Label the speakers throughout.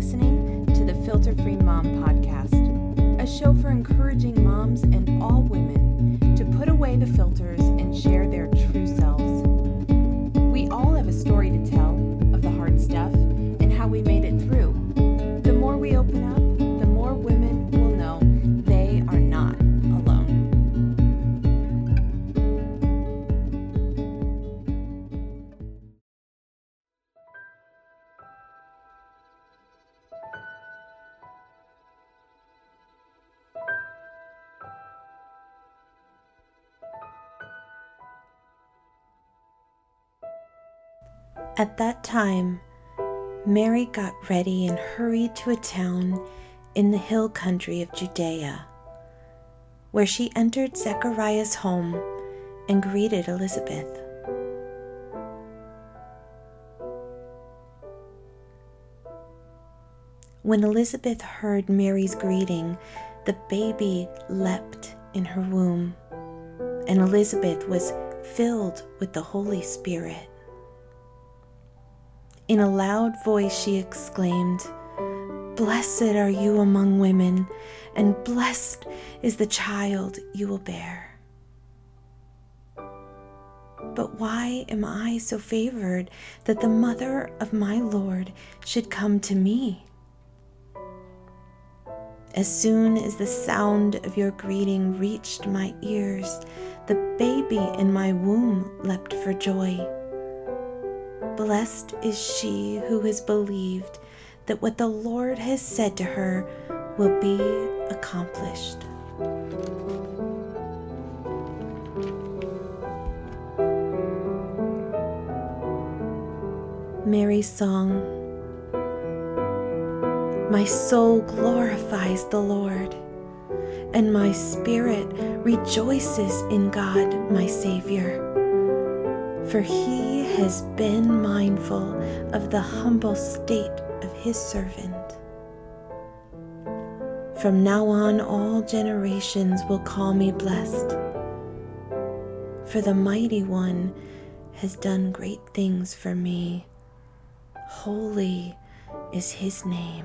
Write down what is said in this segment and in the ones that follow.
Speaker 1: listening to the Filter Free Mom Podcast, a show for encouraging moms and all women to put away the filters and share their true
Speaker 2: At that time, Mary got ready and hurried to a town in the hill country of Judea, where she entered Zechariah's home and greeted Elizabeth. When Elizabeth heard Mary's greeting, the baby leapt in her womb, and Elizabeth was filled with the Holy Spirit. In a loud voice, she exclaimed, Blessed are you among women, and blessed is the child you will bear. But why am I so favored that the mother of my Lord should come to me? As soon as the sound of your greeting reached my ears, the baby in my womb leapt for joy. Blessed is she who has believed that what the Lord has said to her will be accomplished. Mary's Song My soul glorifies the Lord, and my spirit rejoices in God, my Savior for he has been mindful of the humble state of his servant. From now on, all generations will call me blessed, for the mighty one has done great things for me. Holy is his name.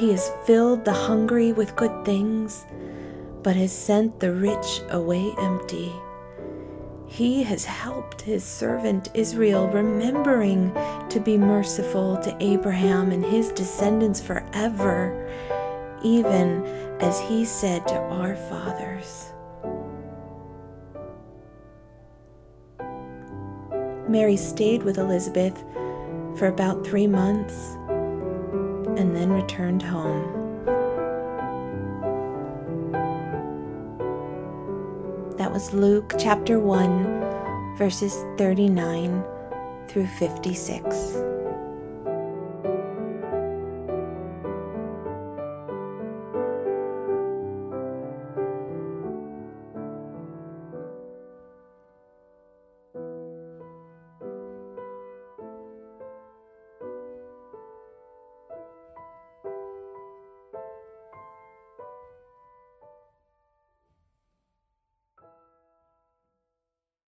Speaker 2: He has filled the hungry with good things, but has sent the rich away empty. He has helped his servant Israel, remembering to be merciful to Abraham and his descendants forever, even as he said to our fathers. Mary stayed with Elizabeth for about three months and then returned home. That was Luke chapter 1, verses 39 through 56.